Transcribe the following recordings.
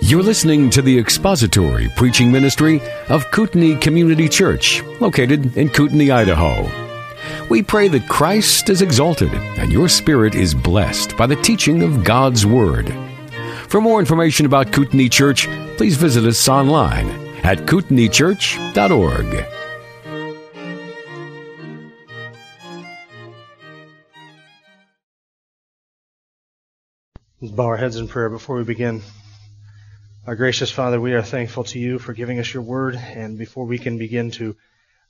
You're listening to the expository preaching ministry of Kootenai Community Church, located in Kootenai, Idaho. We pray that Christ is exalted and your spirit is blessed by the teaching of God's Word. For more information about Kootenai Church, please visit us online at kootenaichurch.org. Let's bow our heads in prayer before we begin. Our gracious Father, we are thankful to you for giving us your word, and before we can begin to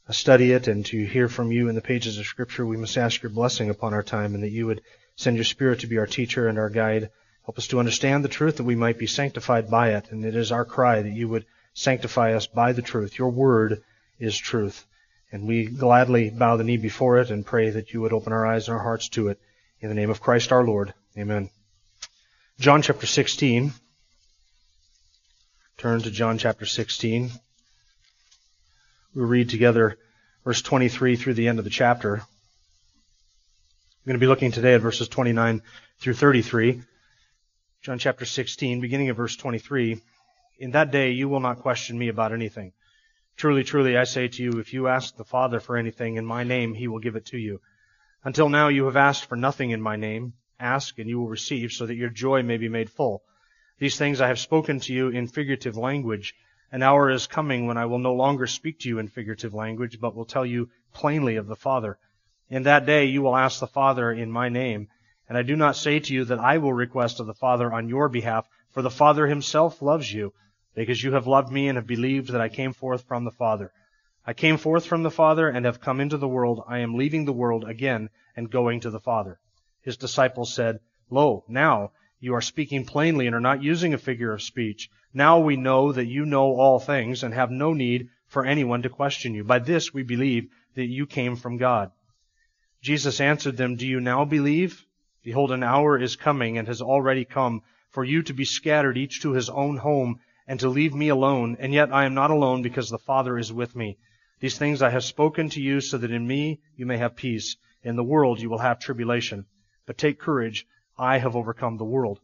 study it and to hear from you in the pages of Scripture, we must ask your blessing upon our time and that you would send your Spirit to be our teacher and our guide. Help us to understand the truth that we might be sanctified by it, and it is our cry that you would sanctify us by the truth. Your word is truth, and we gladly bow the knee before it and pray that you would open our eyes and our hearts to it. In the name of Christ our Lord. Amen. John chapter 16. Turn to John chapter 16. We'll read together verse 23 through the end of the chapter. I'm going to be looking today at verses 29 through 33. John chapter 16, beginning of verse 23. In that day you will not question me about anything. Truly, truly, I say to you, if you ask the Father for anything in my name, he will give it to you. Until now you have asked for nothing in my name. Ask and you will receive so that your joy may be made full. These things I have spoken to you in figurative language. An hour is coming when I will no longer speak to you in figurative language, but will tell you plainly of the Father. In that day you will ask the Father in my name. And I do not say to you that I will request of the Father on your behalf, for the Father himself loves you, because you have loved me and have believed that I came forth from the Father. I came forth from the Father and have come into the world. I am leaving the world again and going to the Father. His disciples said, Lo, now you are speaking plainly and are not using a figure of speech. Now we know that you know all things and have no need for anyone to question you. By this we believe that you came from God. Jesus answered them, Do you now believe? Behold, an hour is coming and has already come for you to be scattered each to his own home and to leave me alone. And yet I am not alone because the Father is with me. These things I have spoken to you so that in me you may have peace. In the world you will have tribulation. But take courage, I have overcome the world.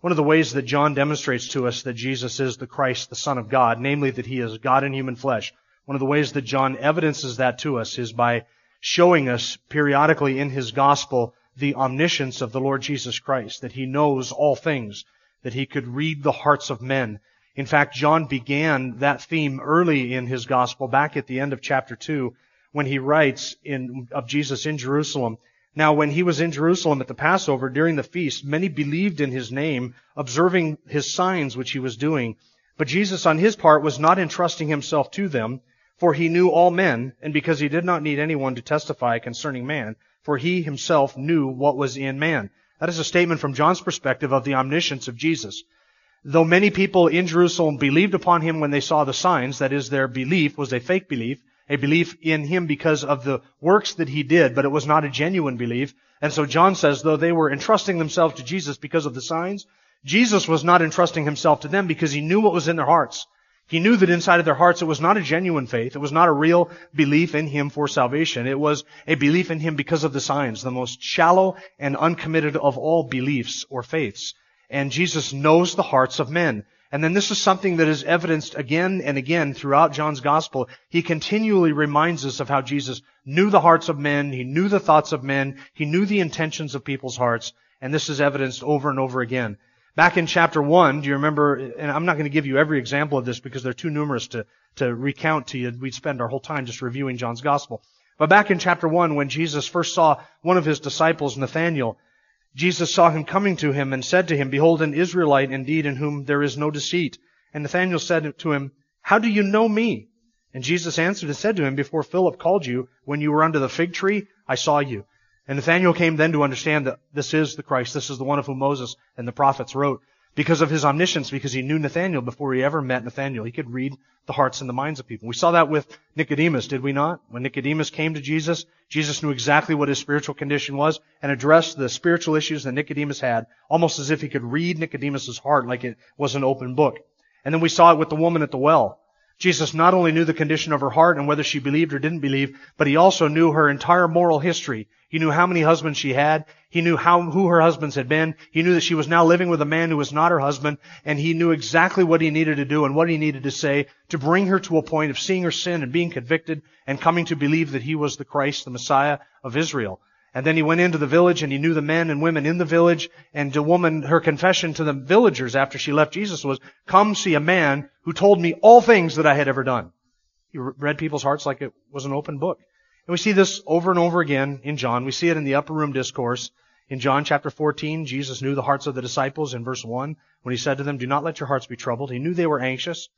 One of the ways that John demonstrates to us that Jesus is the Christ, the Son of God, namely that he is God in human flesh, one of the ways that John evidences that to us is by showing us periodically in his gospel the omniscience of the Lord Jesus Christ, that he knows all things, that he could read the hearts of men. In fact, John began that theme early in his gospel, back at the end of chapter 2, when he writes in, of Jesus in Jerusalem, now, when he was in Jerusalem at the Passover during the feast, many believed in his name, observing his signs which he was doing. But Jesus, on his part, was not entrusting himself to them, for he knew all men, and because he did not need anyone to testify concerning man, for he himself knew what was in man. That is a statement from John's perspective of the omniscience of Jesus. Though many people in Jerusalem believed upon him when they saw the signs, that is, their belief was a fake belief, a belief in him because of the works that he did, but it was not a genuine belief. And so John says, though they were entrusting themselves to Jesus because of the signs, Jesus was not entrusting himself to them because he knew what was in their hearts. He knew that inside of their hearts it was not a genuine faith. It was not a real belief in him for salvation. It was a belief in him because of the signs, the most shallow and uncommitted of all beliefs or faiths. And Jesus knows the hearts of men. And then this is something that is evidenced again and again throughout John's gospel. He continually reminds us of how Jesus knew the hearts of men, he knew the thoughts of men, he knew the intentions of people's hearts, and this is evidenced over and over again. Back in chapter 1, do you remember, and I'm not going to give you every example of this because they're too numerous to, to recount to you. We'd spend our whole time just reviewing John's gospel. But back in chapter 1, when Jesus first saw one of his disciples, Nathanael, Jesus saw him coming to him and said to him, Behold, an Israelite indeed in whom there is no deceit. And Nathanael said to him, How do you know me? And Jesus answered and said to him, Before Philip called you, when you were under the fig tree, I saw you. And Nathanael came then to understand that this is the Christ, this is the one of whom Moses and the prophets wrote because of his omniscience, because he knew Nathanael before he ever met Nathanael. He could read the hearts and the minds of people. We saw that with Nicodemus, did we not? When Nicodemus came to Jesus, Jesus knew exactly what his spiritual condition was and addressed the spiritual issues that Nicodemus had, almost as if he could read Nicodemus's heart like it was an open book. And then we saw it with the woman at the well. Jesus not only knew the condition of her heart and whether she believed or didn't believe, but he also knew her entire moral history. He knew how many husbands she had. He knew how, who her husbands had been. He knew that she was now living with a man who was not her husband, and he knew exactly what he needed to do and what he needed to say to bring her to a point of seeing her sin and being convicted and coming to believe that he was the Christ, the Messiah of Israel. And then he went into the village and he knew the men and women in the village. And the woman, her confession to the villagers after she left Jesus was, come see a man who told me all things that I had ever done. He read people's hearts like it was an open book. And we see this over and over again in John. We see it in the upper room discourse. In John chapter 14, Jesus knew the hearts of the disciples in verse 1 when he said to them, do not let your hearts be troubled. He knew they were anxious.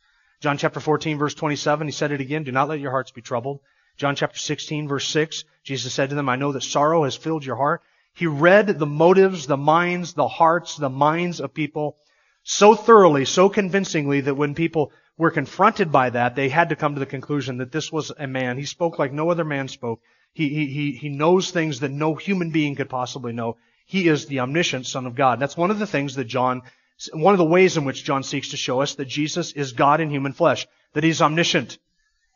John chapter 14 verse 27, he said it again, do not let your hearts be troubled. John chapter 16 verse 6, Jesus said to them, I know that sorrow has filled your heart. He read the motives, the minds, the hearts, the minds of people so thoroughly, so convincingly that when people were confronted by that, they had to come to the conclusion that this was a man. He spoke like no other man spoke. He, he, he knows things that no human being could possibly know. He is the omniscient Son of God. That's one of the things that John, one of the ways in which John seeks to show us that Jesus is God in human flesh, that he's omniscient.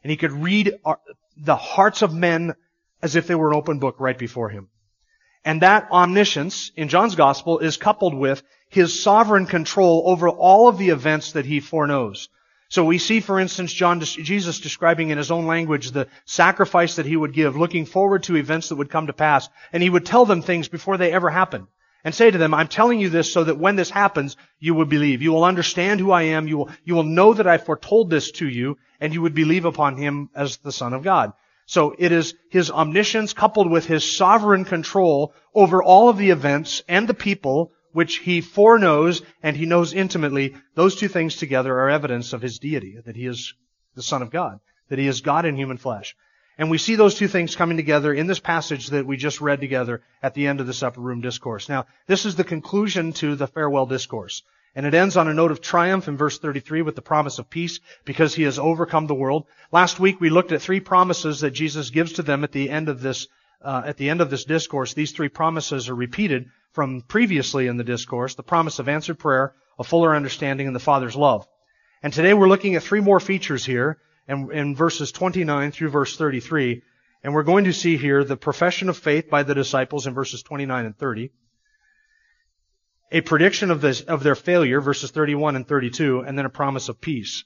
And he could read our, the hearts of men as if they were an open book right before him. And that omniscience in John's gospel is coupled with his sovereign control over all of the events that he foreknows. So we see, for instance, John, Jesus describing in his own language the sacrifice that he would give, looking forward to events that would come to pass. And he would tell them things before they ever happen. And say to them, I'm telling you this so that when this happens, you will believe. You will understand who I am. You will, you will know that I foretold this to you, and you would believe upon him as the Son of God. So it is his omniscience coupled with his sovereign control over all of the events and the people which he foreknows and he knows intimately. Those two things together are evidence of his deity, that he is the Son of God, that he is God in human flesh. And we see those two things coming together in this passage that we just read together at the end of this upper room discourse. Now, this is the conclusion to the farewell discourse. And it ends on a note of triumph in verse 33 with the promise of peace because he has overcome the world. Last week we looked at three promises that Jesus gives to them at the end of this, uh, at the end of this discourse. These three promises are repeated from previously in the discourse. The promise of answered prayer, a fuller understanding, and the Father's love. And today we're looking at three more features here in, in verses 29 through verse 33. And we're going to see here the profession of faith by the disciples in verses 29 and 30 a prediction of, this, of their failure, verses 31 and 32, and then a promise of peace.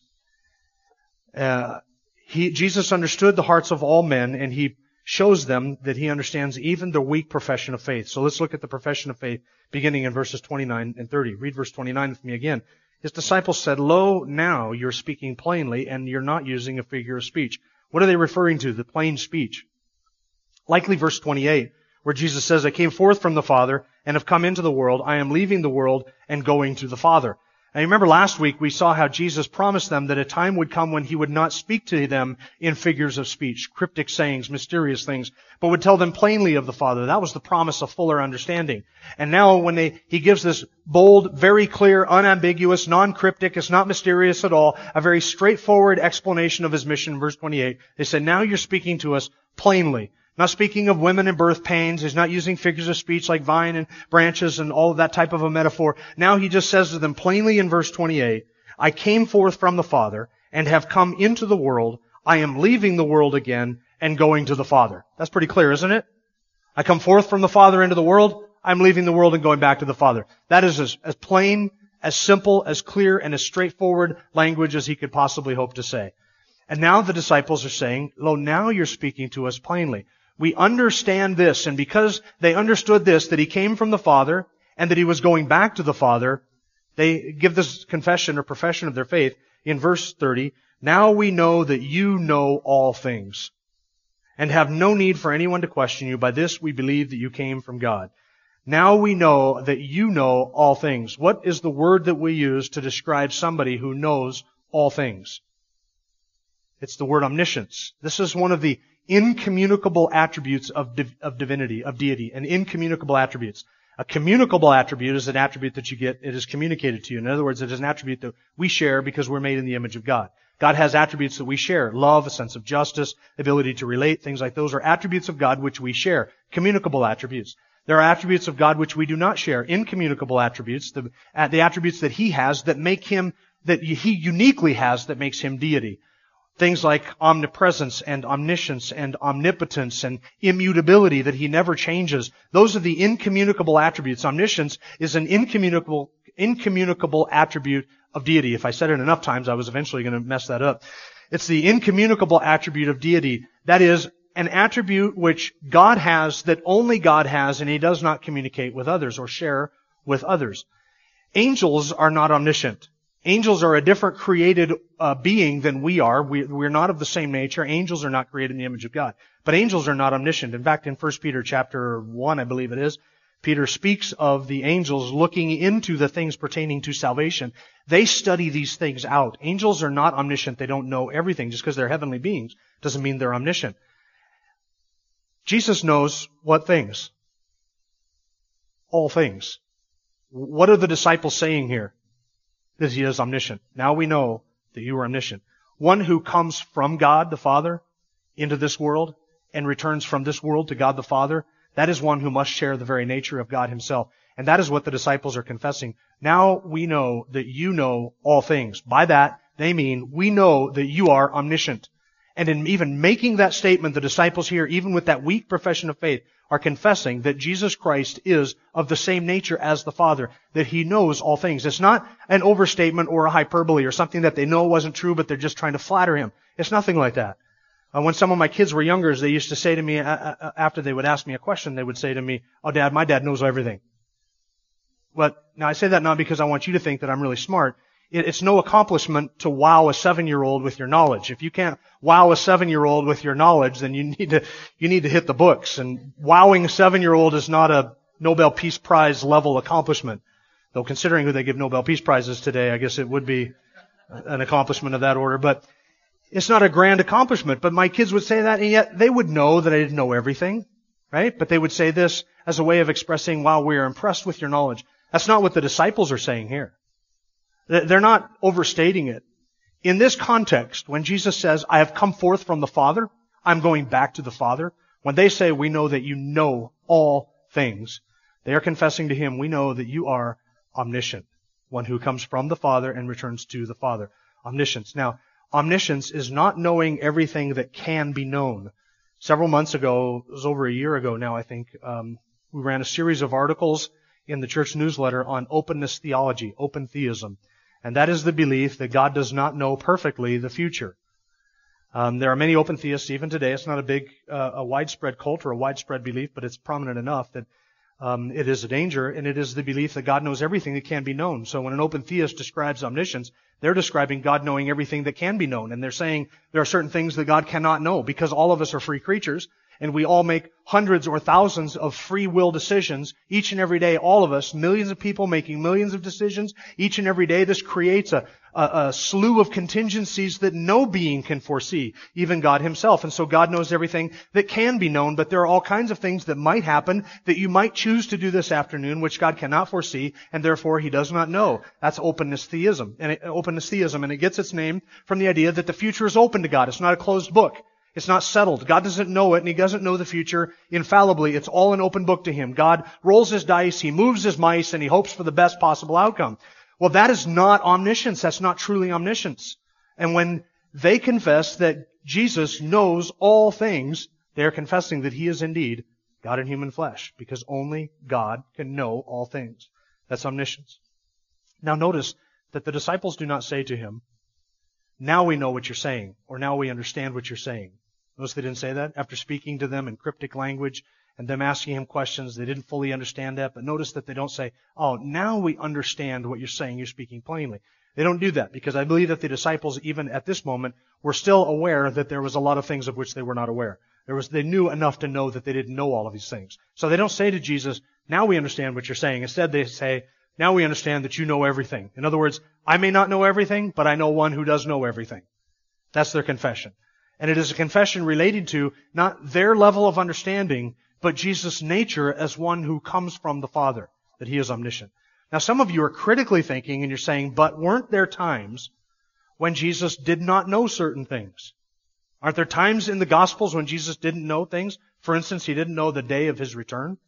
Uh, he, Jesus understood the hearts of all men, and he shows them that he understands even the weak profession of faith. So let's look at the profession of faith beginning in verses 29 and 30. Read verse 29 with me again. His disciples said, Lo, now you're speaking plainly, and you're not using a figure of speech. What are they referring to? The plain speech. Likely verse 28 where Jesus says, I came forth from the Father and have come into the world. I am leaving the world and going to the Father. And remember last week we saw how Jesus promised them that a time would come when he would not speak to them in figures of speech, cryptic sayings, mysterious things, but would tell them plainly of the Father. That was the promise of fuller understanding. And now when they, he gives this bold, very clear, unambiguous, non-cryptic, it's not mysterious at all, a very straightforward explanation of his mission, verse 28, they said, now you're speaking to us plainly. Not speaking of women and birth pains. He's not using figures of speech like vine and branches and all of that type of a metaphor. Now he just says to them plainly in verse 28, I came forth from the Father and have come into the world. I am leaving the world again and going to the Father. That's pretty clear, isn't it? I come forth from the Father into the world. I'm leaving the world and going back to the Father. That is as, as plain, as simple, as clear, and as straightforward language as he could possibly hope to say. And now the disciples are saying, Lo, now you're speaking to us plainly we understand this, and because they understood this, that he came from the Father, and that he was going back to the Father, they give this confession or profession of their faith in verse 30. Now we know that you know all things, and have no need for anyone to question you. By this we believe that you came from God. Now we know that you know all things. What is the word that we use to describe somebody who knows all things? It's the word omniscience. This is one of the incommunicable attributes of, div- of divinity, of deity, and incommunicable attributes. A communicable attribute is an attribute that you get, it is communicated to you. In other words, it is an attribute that we share because we're made in the image of God. God has attributes that we share. Love, a sense of justice, ability to relate, things like those are attributes of God which we share. Communicable attributes. There are attributes of God which we do not share. Incommunicable attributes, the, the attributes that He has that make Him, that He uniquely has that makes Him deity. Things like omnipresence and omniscience and omnipotence and immutability that he never changes. Those are the incommunicable attributes. Omniscience is an incommunicable, incommunicable attribute of deity. If I said it enough times, I was eventually going to mess that up. It's the incommunicable attribute of deity. That is an attribute which God has that only God has and he does not communicate with others or share with others. Angels are not omniscient. Angels are a different created uh, being than we are. We, we're not of the same nature. Angels are not created in the image of God. But angels are not omniscient. In fact, in 1 Peter chapter 1, I believe it is, Peter speaks of the angels looking into the things pertaining to salvation. They study these things out. Angels are not omniscient. They don't know everything. Just because they're heavenly beings doesn't mean they're omniscient. Jesus knows what things? All things. What are the disciples saying here? That he is omniscient. Now we know that you are omniscient. One who comes from God the Father into this world and returns from this world to God the Father, that is one who must share the very nature of God himself. And that is what the disciples are confessing. Now we know that you know all things. By that, they mean we know that you are omniscient. And in even making that statement, the disciples here, even with that weak profession of faith, are confessing that Jesus Christ is of the same nature as the Father, that He knows all things. It's not an overstatement or a hyperbole or something that they know wasn't true, but they're just trying to flatter Him. It's nothing like that. Uh, when some of my kids were younger, they used to say to me, uh, uh, after they would ask me a question, they would say to me, Oh, Dad, my dad knows everything. But now I say that not because I want you to think that I'm really smart it's no accomplishment to wow a seven-year-old with your knowledge. If you can't wow a seven-year-old with your knowledge, then you need to, you need to hit the books. And wowing a seven-year-old is not a Nobel Peace Prize level accomplishment. Though considering who they give Nobel Peace Prizes today, I guess it would be an accomplishment of that order. But it's not a grand accomplishment. But my kids would say that, and yet they would know that I didn't know everything, right? But they would say this as a way of expressing, wow, we are impressed with your knowledge. That's not what the disciples are saying here. They're not overstating it. In this context, when Jesus says, I have come forth from the Father, I'm going back to the Father, when they say, we know that you know all things, they are confessing to Him, we know that you are omniscient, one who comes from the Father and returns to the Father. Omniscience. Now, omniscience is not knowing everything that can be known. Several months ago, it was over a year ago now, I think, um, we ran a series of articles in the church newsletter on openness theology, open theism. And that is the belief that God does not know perfectly the future. Um, there are many open theists even today. It's not a big, uh, a widespread cult or a widespread belief, but it's prominent enough that um, it is a danger, and it is the belief that God knows everything that can be known. So when an open theist describes omniscience, they're describing God knowing everything that can be known, and they're saying there are certain things that God cannot know because all of us are free creatures and we all make hundreds or thousands of free will decisions each and every day, all of us, millions of people making millions of decisions each and every day. This creates a, a, a, slew of contingencies that no being can foresee, even God himself. And so God knows everything that can be known, but there are all kinds of things that might happen that you might choose to do this afternoon, which God cannot foresee, and therefore he does not know. That's openness theism, and it, openness theism, and it gets its name from the idea that the future is open to God. It's not a closed book. It's not settled. God doesn't know it and He doesn't know the future infallibly. It's all an open book to Him. God rolls His dice, He moves His mice, and He hopes for the best possible outcome. Well, that is not omniscience. That's not truly omniscience. And when they confess that Jesus knows all things, they are confessing that He is indeed God in human flesh, because only God can know all things. That's omniscience. Now notice that the disciples do not say to Him, now we know what you're saying, or now we understand what you're saying. Notice they didn't say that. After speaking to them in cryptic language and them asking him questions, they didn't fully understand that. But notice that they don't say, oh, now we understand what you're saying. You're speaking plainly. They don't do that because I believe that the disciples, even at this moment, were still aware that there was a lot of things of which they were not aware. There was, they knew enough to know that they didn't know all of these things. So they don't say to Jesus, now we understand what you're saying. Instead they say, now we understand that you know everything. In other words, I may not know everything, but I know one who does know everything. That's their confession. And it is a confession relating to not their level of understanding, but Jesus' nature as one who comes from the Father, that He is omniscient. Now some of you are critically thinking and you're saying, but weren't there times when Jesus did not know certain things? Aren't there times in the Gospels when Jesus didn't know things? For instance, He didn't know the day of His return.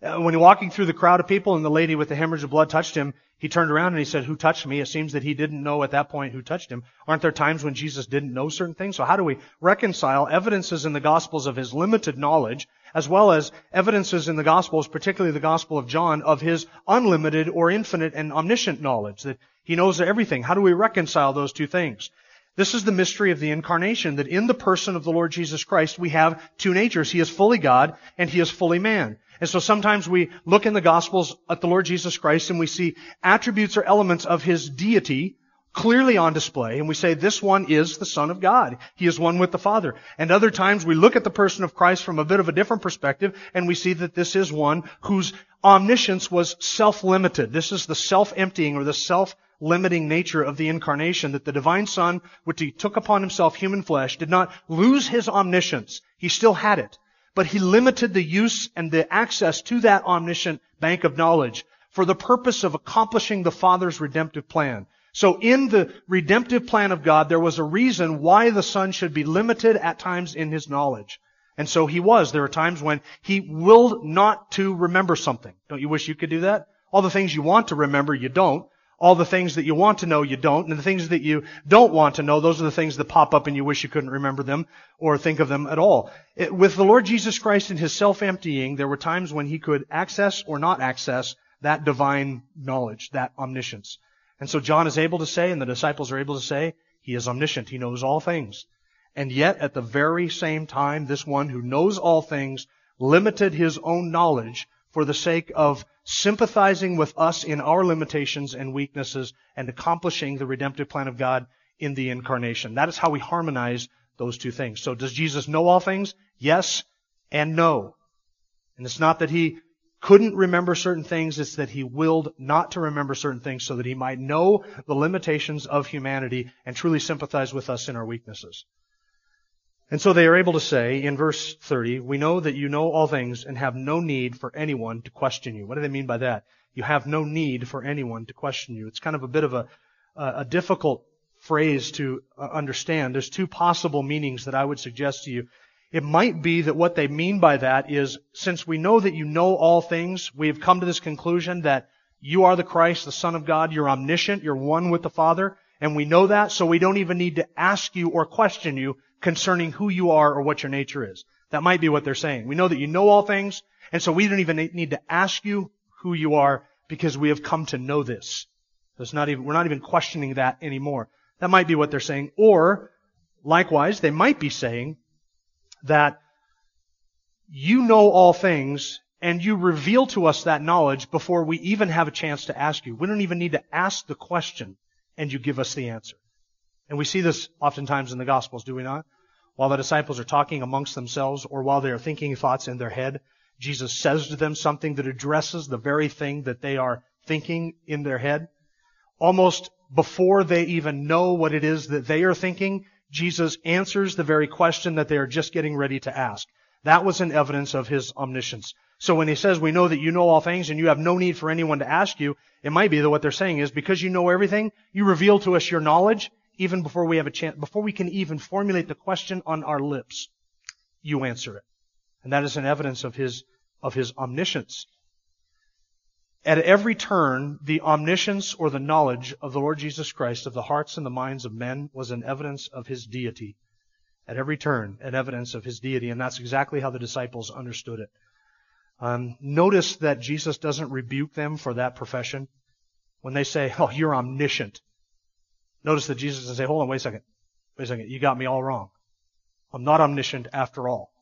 Uh, when he walking through the crowd of people and the lady with the hemorrhage of blood touched him, he turned around and he said, who touched me? It seems that he didn't know at that point who touched him. Aren't there times when Jesus didn't know certain things? So how do we reconcile evidences in the Gospels of his limited knowledge as well as evidences in the Gospels, particularly the Gospel of John, of his unlimited or infinite and omniscient knowledge, that he knows everything. How do we reconcile those two things? This is the mystery of the incarnation, that in the person of the Lord Jesus Christ we have two natures. He is fully God and he is fully man. And so sometimes we look in the Gospels at the Lord Jesus Christ and we see attributes or elements of His deity clearly on display and we say this one is the Son of God. He is one with the Father. And other times we look at the person of Christ from a bit of a different perspective and we see that this is one whose omniscience was self-limited. This is the self-emptying or the self-limiting nature of the incarnation that the divine Son, which he took upon himself human flesh, did not lose his omniscience. He still had it but he limited the use and the access to that omniscient bank of knowledge for the purpose of accomplishing the Father's redemptive plan. So in the redemptive plan of God, there was a reason why the Son should be limited at times in his knowledge. And so he was. There are times when he willed not to remember something. Don't you wish you could do that? All the things you want to remember, you don't all the things that you want to know, you don't. And the things that you don't want to know, those are the things that pop up and you wish you couldn't remember them or think of them at all. It, with the Lord Jesus Christ and His self-emptying, there were times when He could access or not access that divine knowledge, that omniscience. And so John is able to say, and the disciples are able to say, He is omniscient. He knows all things. And yet, at the very same time, this one who knows all things limited His own knowledge for the sake of sympathizing with us in our limitations and weaknesses and accomplishing the redemptive plan of God in the incarnation. That is how we harmonize those two things. So does Jesus know all things? Yes and no. And it's not that he couldn't remember certain things, it's that he willed not to remember certain things so that he might know the limitations of humanity and truly sympathize with us in our weaknesses. And so they are able to say in verse 30, we know that you know all things and have no need for anyone to question you. What do they mean by that? You have no need for anyone to question you. It's kind of a bit of a, a difficult phrase to uh, understand. There's two possible meanings that I would suggest to you. It might be that what they mean by that is, since we know that you know all things, we have come to this conclusion that you are the Christ, the Son of God, you're omniscient, you're one with the Father, and we know that, so we don't even need to ask you or question you concerning who you are or what your nature is. That might be what they're saying. We know that you know all things, and so we don't even need to ask you who you are because we have come to know this. It's not even, we're not even questioning that anymore. That might be what they're saying. Or, likewise, they might be saying that you know all things and you reveal to us that knowledge before we even have a chance to ask you. We don't even need to ask the question and you give us the answer. And we see this oftentimes in the Gospels, do we not? While the disciples are talking amongst themselves or while they are thinking thoughts in their head, Jesus says to them something that addresses the very thing that they are thinking in their head. Almost before they even know what it is that they are thinking, Jesus answers the very question that they are just getting ready to ask. That was an evidence of his omniscience. So when he says, we know that you know all things and you have no need for anyone to ask you, it might be that what they're saying is because you know everything, you reveal to us your knowledge even before we have a chance, before we can even formulate the question on our lips, you answer it. And that is an evidence of his, of his omniscience. At every turn, the omniscience or the knowledge of the Lord Jesus Christ of the hearts and the minds of men was an evidence of his deity. At every turn, an evidence of his deity, and that's exactly how the disciples understood it. Um, notice that Jesus doesn't rebuke them for that profession. When they say, "Oh, you're omniscient," Notice that Jesus doesn't say, hold on, wait a second. Wait a second. You got me all wrong. I'm not omniscient after all.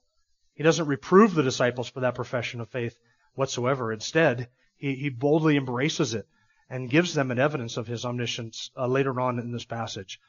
He doesn't reprove the disciples for that profession of faith whatsoever. Instead, he, he boldly embraces it and gives them an evidence of his omniscience uh, later on in this passage.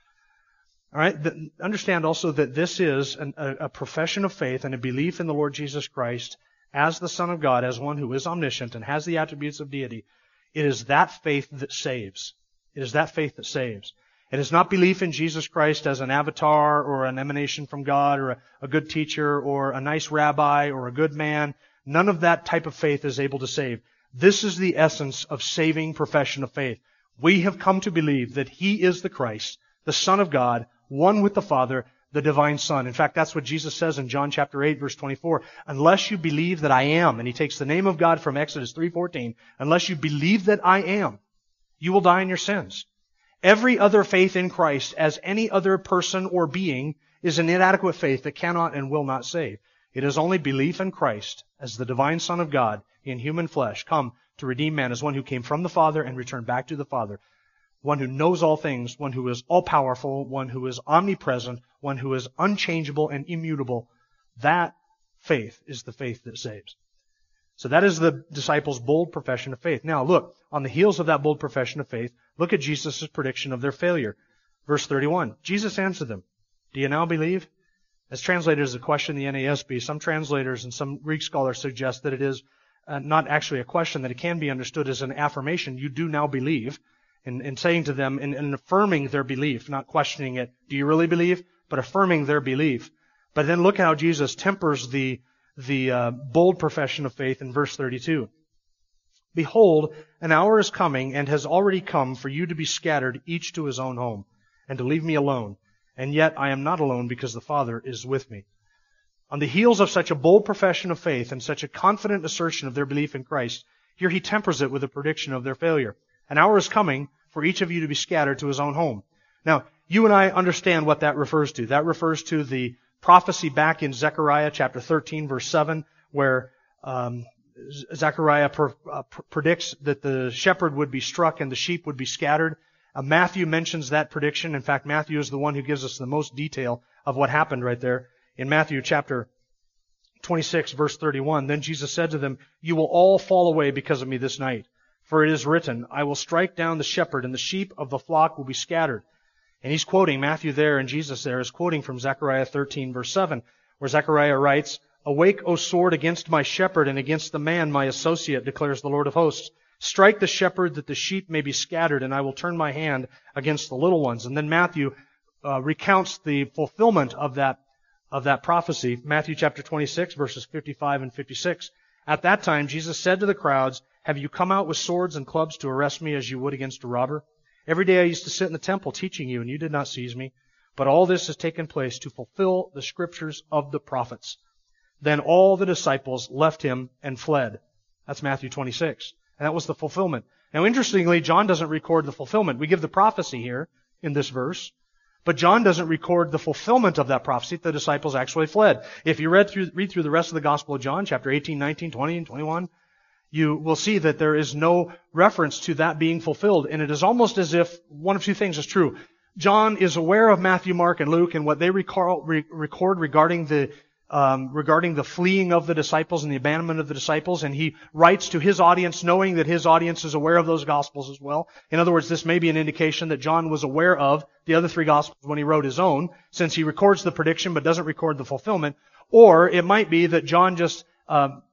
All right. The, understand also that this is an, a, a profession of faith and a belief in the Lord Jesus Christ as the Son of God, as one who is omniscient and has the attributes of deity. It is that faith that saves. It is that faith that saves. It is not belief in Jesus Christ as an avatar or an emanation from God or a, a, good teacher or a nice rabbi or a good man. None of that type of faith is able to save. This is the essence of saving profession of faith. We have come to believe that He is the Christ, the Son of God, one with the Father. The divine Son. In fact, that's what Jesus says in John chapter 8 verse 24. Unless you believe that I am, and he takes the name of God from Exodus 3.14, unless you believe that I am, you will die in your sins. Every other faith in Christ as any other person or being is an inadequate faith that cannot and will not save. It is only belief in Christ as the divine Son of God in human flesh come to redeem man as one who came from the Father and returned back to the Father one who knows all things, one who is all powerful, one who is omnipresent, one who is unchangeable and immutable. That faith is the faith that saves. So that is the disciples' bold profession of faith. Now look, on the heels of that bold profession of faith, look at Jesus' prediction of their failure. Verse 31. Jesus answered them, Do you now believe? As translated as a question in the NASB, some translators and some Greek scholars suggest that it is uh, not actually a question, that it can be understood as an affirmation. You do now believe and, and saying to them and, and affirming their belief, not questioning it. Do you really believe? But affirming their belief. But then look how Jesus tempers the, the uh, bold profession of faith in verse 32. Behold, an hour is coming and has already come for you to be scattered each to his own home and to leave me alone. And yet I am not alone because the Father is with me. On the heels of such a bold profession of faith and such a confident assertion of their belief in Christ, here he tempers it with a prediction of their failure. An hour is coming for each of you to be scattered to his own home. Now, you and I understand what that refers to. That refers to the prophecy back in Zechariah chapter 13 verse 7 where um, Zechariah uh, pr- predicts that the shepherd would be struck and the sheep would be scattered. Uh, Matthew mentions that prediction. In fact, Matthew is the one who gives us the most detail of what happened right there. In Matthew chapter 26 verse 31, then Jesus said to them, You will all fall away because of me this night. For it is written, I will strike down the shepherd, and the sheep of the flock will be scattered. And he's quoting, Matthew there and Jesus there is quoting from Zechariah 13 verse 7, where Zechariah writes, Awake, O sword, against my shepherd and against the man, my associate, declares the Lord of hosts. Strike the shepherd that the sheep may be scattered, and I will turn my hand against the little ones. And then Matthew uh, recounts the fulfillment of that of that prophecy. Matthew chapter 26 verses 55 and 56. At that time, Jesus said to the crowds, have you come out with swords and clubs to arrest me as you would against a robber? Every day I used to sit in the temple teaching you, and you did not seize me. But all this has taken place to fulfill the scriptures of the prophets. Then all the disciples left him and fled. That's Matthew 26. And that was the fulfillment. Now interestingly, John doesn't record the fulfillment. We give the prophecy here in this verse. But John doesn't record the fulfillment of that prophecy. The disciples actually fled. If you read through, read through the rest of the Gospel of John, chapter 18, 19, 20, and 21, you will see that there is no reference to that being fulfilled. And it is almost as if one of two things is true. John is aware of Matthew, Mark, and Luke and what they record, regarding the um, regarding the fleeing of the disciples and the abandonment of the disciples, and he writes to his audience knowing that his audience is aware of those gospels as well. In other words, this may be an indication that John was aware of the other three gospels when he wrote his own, since he records the prediction but doesn't record the fulfillment. Or it might be that John just um,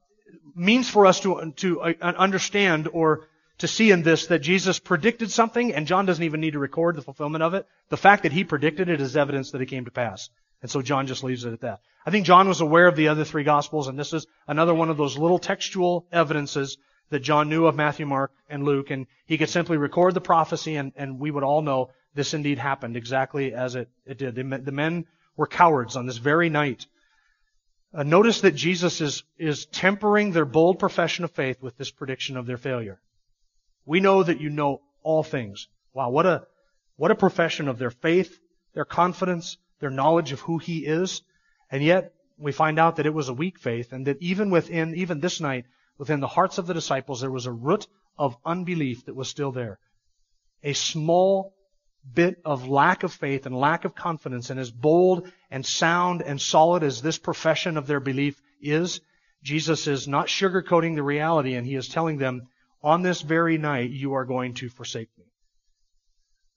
means for us to, to uh, understand or to see in this that Jesus predicted something and John doesn't even need to record the fulfillment of it. The fact that he predicted it is evidence that it came to pass. And so John just leaves it at that. I think John was aware of the other three gospels and this is another one of those little textual evidences that John knew of Matthew, Mark, and Luke and he could simply record the prophecy and, and we would all know this indeed happened exactly as it, it did. The men were cowards on this very night uh, notice that Jesus is, is tempering their bold profession of faith with this prediction of their failure. We know that you know all things. Wow, what a, what a profession of their faith, their confidence, their knowledge of who He is. And yet, we find out that it was a weak faith and that even within, even this night, within the hearts of the disciples, there was a root of unbelief that was still there. A small bit of lack of faith and lack of confidence, and as bold and sound and solid as this profession of their belief is, Jesus is not sugarcoating the reality, and he is telling them, on this very night, you are going to forsake me.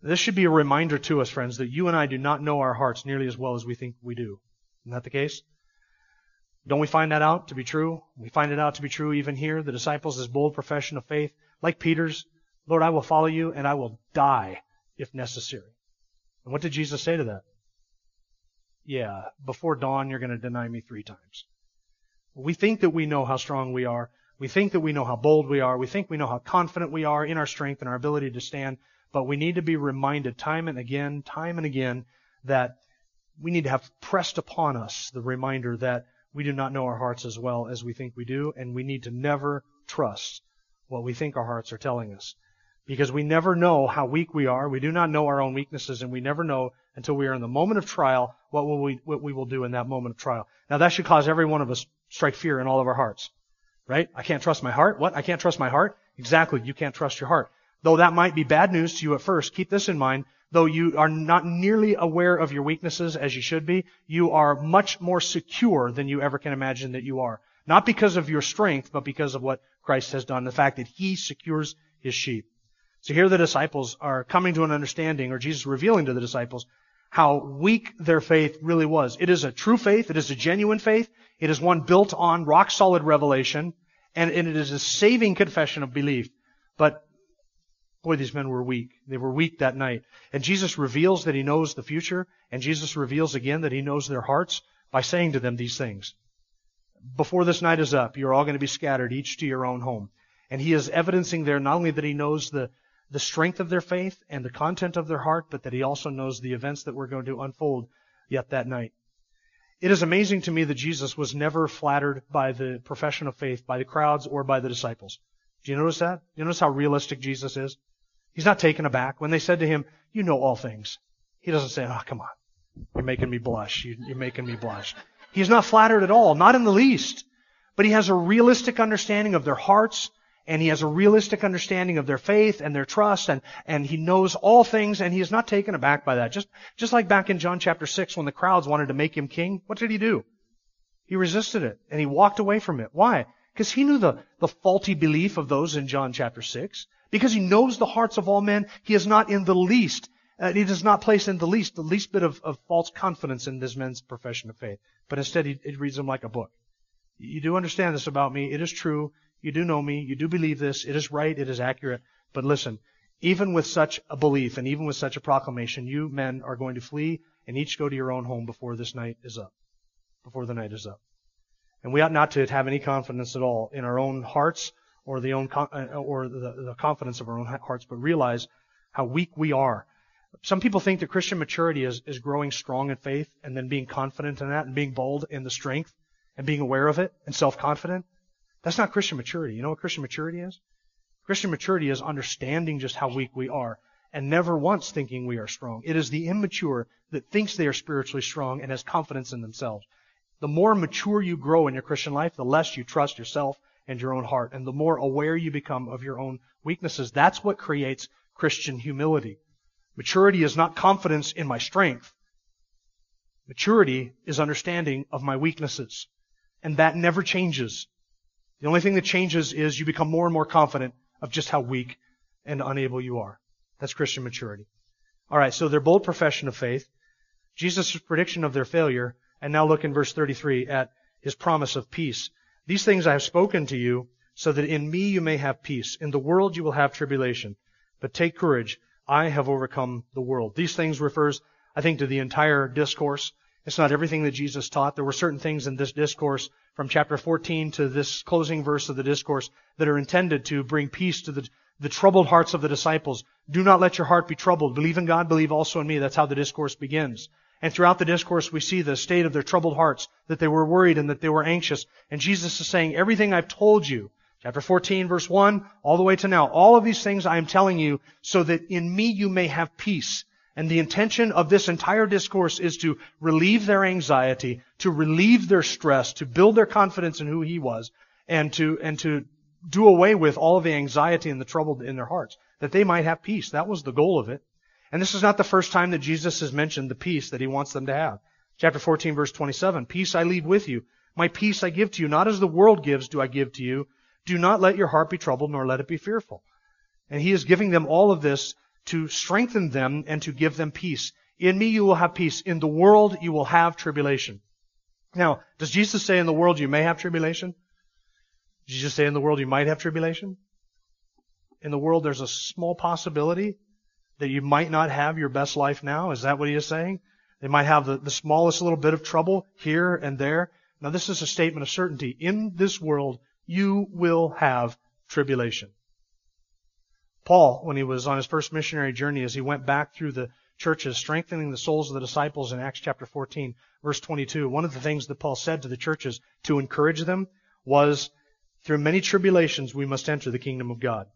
This should be a reminder to us, friends, that you and I do not know our hearts nearly as well as we think we do. Isn't that the case? Don't we find that out to be true? We find it out to be true even here. The disciples' bold profession of faith, like Peter's, Lord, I will follow you and I will die if necessary. And what did Jesus say to that? Yeah, before dawn, you're going to deny me three times. We think that we know how strong we are. We think that we know how bold we are. We think we know how confident we are in our strength and our ability to stand. But we need to be reminded time and again, time and again, that we need to have pressed upon us the reminder that we do not know our hearts as well as we think we do, and we need to never trust what we think our hearts are telling us. Because we never know how weak we are. We do not know our own weaknesses, and we never know until we are in the moment of trial what, will we, what we will do in that moment of trial. Now that should cause every one of us strike fear in all of our hearts. Right? I can't trust my heart. What? I can't trust my heart? Exactly. You can't trust your heart. Though that might be bad news to you at first, keep this in mind. Though you are not nearly aware of your weaknesses as you should be, you are much more secure than you ever can imagine that you are. Not because of your strength, but because of what Christ has done. The fact that He secures His sheep. So here the disciples are coming to an understanding, or Jesus revealing to the disciples, how weak their faith really was. It is a true faith. It is a genuine faith. It is one built on rock solid revelation. And, and it is a saving confession of belief. But boy, these men were weak. They were weak that night. And Jesus reveals that he knows the future. And Jesus reveals again that he knows their hearts by saying to them these things. Before this night is up, you're all going to be scattered, each to your own home. And he is evidencing there not only that he knows the, the strength of their faith and the content of their heart, but that he also knows the events that were going to unfold yet that night. It is amazing to me that Jesus was never flattered by the profession of faith, by the crowds, or by the disciples. Do you notice that? Do you notice how realistic Jesus is? He's not taken aback. When they said to him, You know all things, he doesn't say, Oh, come on. You're making me blush. You're making me blush. He's not flattered at all, not in the least. But he has a realistic understanding of their hearts and he has a realistic understanding of their faith and their trust and, and he knows all things and he is not taken aback by that. Just, just like back in John chapter 6 when the crowds wanted to make him king, what did he do? He resisted it and he walked away from it. Why? Because he knew the, the faulty belief of those in John chapter 6. Because he knows the hearts of all men, he is not in the least, uh, he does not place in the least, the least bit of, of false confidence in this man's profession of faith. But instead he, he reads them like a book. You do understand this about me. It is true. You do know me. You do believe this. It is right. It is accurate. But listen, even with such a belief and even with such a proclamation, you men are going to flee and each go to your own home before this night is up. Before the night is up. And we ought not to have any confidence at all in our own hearts or the own uh, or the, the confidence of our own hearts, but realize how weak we are. Some people think that Christian maturity is, is growing strong in faith and then being confident in that and being bold in the strength and being aware of it and self-confident. That's not Christian maturity. You know what Christian maturity is? Christian maturity is understanding just how weak we are and never once thinking we are strong. It is the immature that thinks they are spiritually strong and has confidence in themselves. The more mature you grow in your Christian life, the less you trust yourself and your own heart, and the more aware you become of your own weaknesses. That's what creates Christian humility. Maturity is not confidence in my strength. Maturity is understanding of my weaknesses. And that never changes. The only thing that changes is you become more and more confident of just how weak and unable you are. That's Christian maturity. All right, so their bold profession of faith, Jesus' prediction of their failure, and now look in verse 33 at his promise of peace. These things I have spoken to you, so that in me you may have peace. In the world you will have tribulation. But take courage. I have overcome the world. These things refers, I think, to the entire discourse. It's not everything that Jesus taught. There were certain things in this discourse from chapter 14 to this closing verse of the discourse that are intended to bring peace to the, the troubled hearts of the disciples. Do not let your heart be troubled. Believe in God, believe also in me. That's how the discourse begins. And throughout the discourse, we see the state of their troubled hearts, that they were worried and that they were anxious. And Jesus is saying, everything I've told you, chapter 14, verse 1, all the way to now, all of these things I am telling you so that in me you may have peace. And the intention of this entire discourse is to relieve their anxiety, to relieve their stress, to build their confidence in who He was, and to, and to do away with all of the anxiety and the trouble in their hearts, that they might have peace. That was the goal of it. And this is not the first time that Jesus has mentioned the peace that He wants them to have. Chapter 14 verse 27, Peace I leave with you. My peace I give to you. Not as the world gives do I give to you. Do not let your heart be troubled, nor let it be fearful. And He is giving them all of this to strengthen them and to give them peace. In me you will have peace. In the world you will have tribulation. Now, does Jesus say in the world you may have tribulation? Did Jesus say in the world you might have tribulation? In the world there's a small possibility that you might not have your best life now. Is that what he is saying? They might have the, the smallest little bit of trouble here and there. Now this is a statement of certainty. In this world you will have tribulation. Paul, when he was on his first missionary journey, as he went back through the churches, strengthening the souls of the disciples in Acts chapter 14, verse 22, one of the things that Paul said to the churches to encourage them was, through many tribulations we must enter the kingdom of God.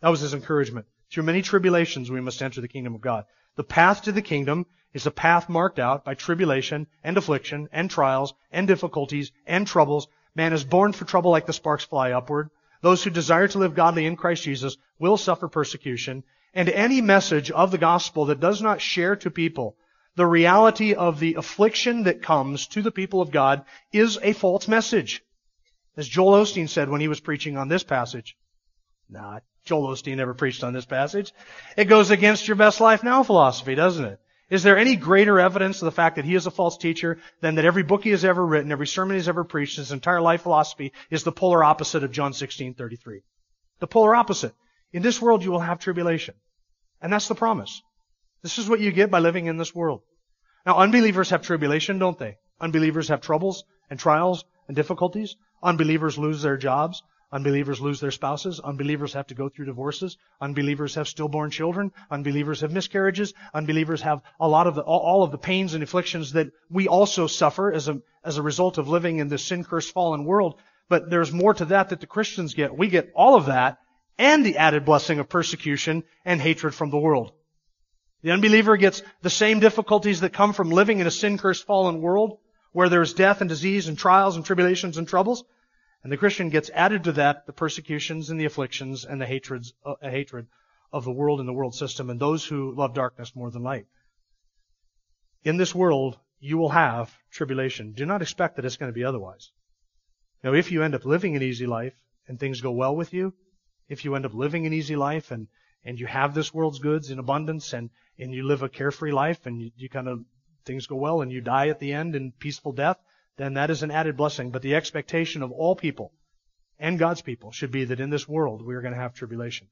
That was his encouragement. Through many tribulations we must enter the kingdom of God. The path to the kingdom is a path marked out by tribulation and affliction and trials and difficulties and troubles. Man is born for trouble like the sparks fly upward. Those who desire to live godly in Christ Jesus will suffer persecution. And any message of the gospel that does not share to people the reality of the affliction that comes to the people of God is a false message. As Joel Osteen said when he was preaching on this passage. Nah, Joel Osteen never preached on this passage. It goes against your best life now philosophy, doesn't it? Is there any greater evidence of the fact that he is a false teacher than that every book he has ever written, every sermon he's ever preached, his entire life philosophy is the polar opposite of John 16:33? The polar opposite. In this world you will have tribulation. And that's the promise. This is what you get by living in this world. Now unbelievers have tribulation, don't they? Unbelievers have troubles and trials and difficulties. Unbelievers lose their jobs. Unbelievers lose their spouses. Unbelievers have to go through divorces. Unbelievers have stillborn children. Unbelievers have miscarriages. Unbelievers have a lot of the, all of the pains and afflictions that we also suffer as a, as a result of living in this sin-cursed fallen world. But there's more to that that the Christians get. We get all of that and the added blessing of persecution and hatred from the world. The unbeliever gets the same difficulties that come from living in a sin-cursed fallen world where there is death and disease and trials and tribulations and troubles. And the Christian gets added to that the persecutions and the afflictions and the hatreds, uh, hatred of the world and the world system and those who love darkness more than light. In this world, you will have tribulation. Do not expect that it's going to be otherwise. Now, if you end up living an easy life and things go well with you, if you end up living an easy life and, and you have this world's goods in abundance and, and you live a carefree life and you, you kind of, things go well and you die at the end in peaceful death, then that is an added blessing. But the expectation of all people and God's people should be that in this world we are going to have tribulation.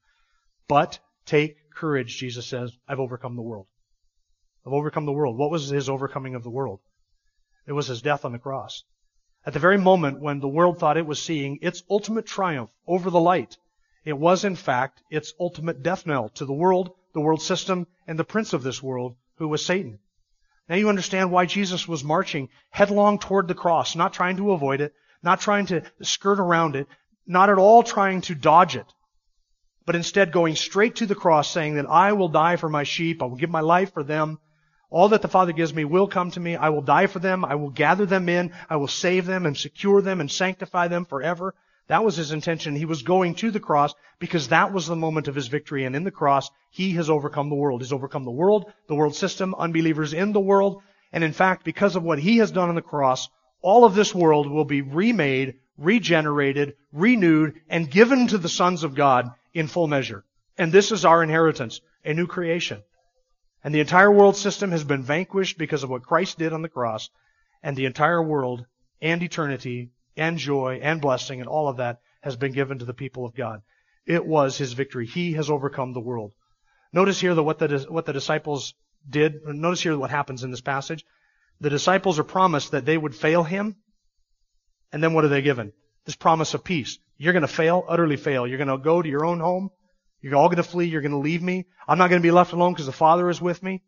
But take courage, Jesus says, I've overcome the world. I've overcome the world. What was his overcoming of the world? It was his death on the cross. At the very moment when the world thought it was seeing its ultimate triumph over the light, it was in fact its ultimate death knell to the world, the world system, and the prince of this world, who was Satan. Now you understand why Jesus was marching headlong toward the cross, not trying to avoid it, not trying to skirt around it, not at all trying to dodge it, but instead going straight to the cross saying that I will die for my sheep, I will give my life for them. All that the Father gives me will come to me. I will die for them. I will gather them in. I will save them and secure them and sanctify them forever. That was his intention. He was going to the cross because that was the moment of his victory. And in the cross, he has overcome the world. He's overcome the world, the world system, unbelievers in the world. And in fact, because of what he has done on the cross, all of this world will be remade, regenerated, renewed, and given to the sons of God in full measure. And this is our inheritance, a new creation. And the entire world system has been vanquished because of what Christ did on the cross. And the entire world and eternity and joy and blessing and all of that has been given to the people of God. It was his victory. He has overcome the world. Notice here that what the, what the disciples did. Notice here what happens in this passage. The disciples are promised that they would fail him. And then what are they given? This promise of peace. You're going to fail, utterly fail. You're going to go to your own home. You're all going to flee. You're going to leave me. I'm not going to be left alone because the Father is with me.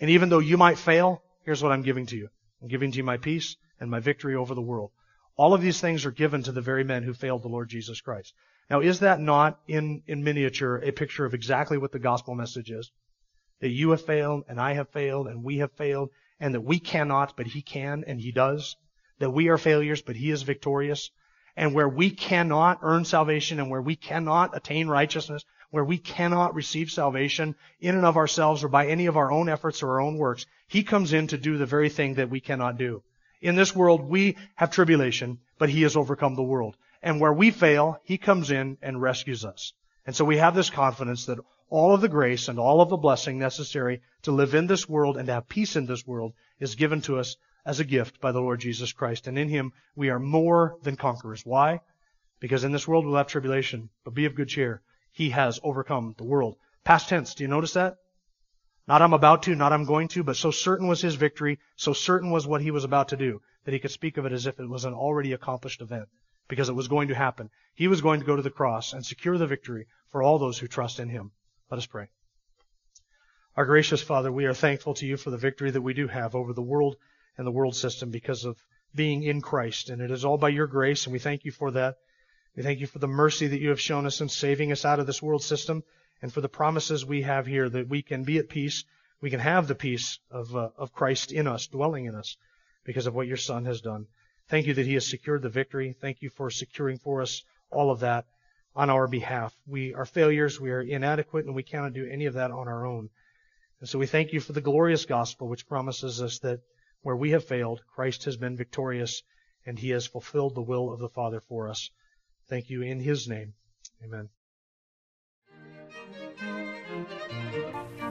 And even though you might fail, here's what I'm giving to you. I'm giving to you my peace and my victory over the world. All of these things are given to the very men who failed the Lord Jesus Christ. Now, is that not in, in miniature a picture of exactly what the gospel message is? That you have failed, and I have failed, and we have failed, and that we cannot, but He can, and He does. That we are failures, but He is victorious. And where we cannot earn salvation, and where we cannot attain righteousness, where we cannot receive salvation in and of ourselves or by any of our own efforts or our own works, He comes in to do the very thing that we cannot do. In this world, we have tribulation, but He has overcome the world. And where we fail, He comes in and rescues us. And so we have this confidence that all of the grace and all of the blessing necessary to live in this world and to have peace in this world is given to us as a gift by the Lord Jesus Christ. And in Him, we are more than conquerors. Why? Because in this world we'll have tribulation, but be of good cheer. He has overcome the world. Past tense, do you notice that? Not I'm about to, not I'm going to, but so certain was his victory, so certain was what he was about to do, that he could speak of it as if it was an already accomplished event. because it was going to happen. He was going to go to the cross and secure the victory for all those who trust in him. Let us pray. Our gracious Father, we are thankful to you for the victory that we do have over the world and the world system because of being in Christ. And it is all by your grace, and we thank you for that. We thank you for the mercy that you have shown us in saving us out of this world system and for the promises we have here that we can be at peace. We can have the peace of, uh, of Christ in us, dwelling in us because of what your Son has done. Thank you that he has secured the victory. Thank you for securing for us all of that on our behalf. We are failures. We are inadequate and we cannot do any of that on our own. And so we thank you for the glorious gospel which promises us that where we have failed, Christ has been victorious and he has fulfilled the will of the Father for us. Thank you in his name. Amen.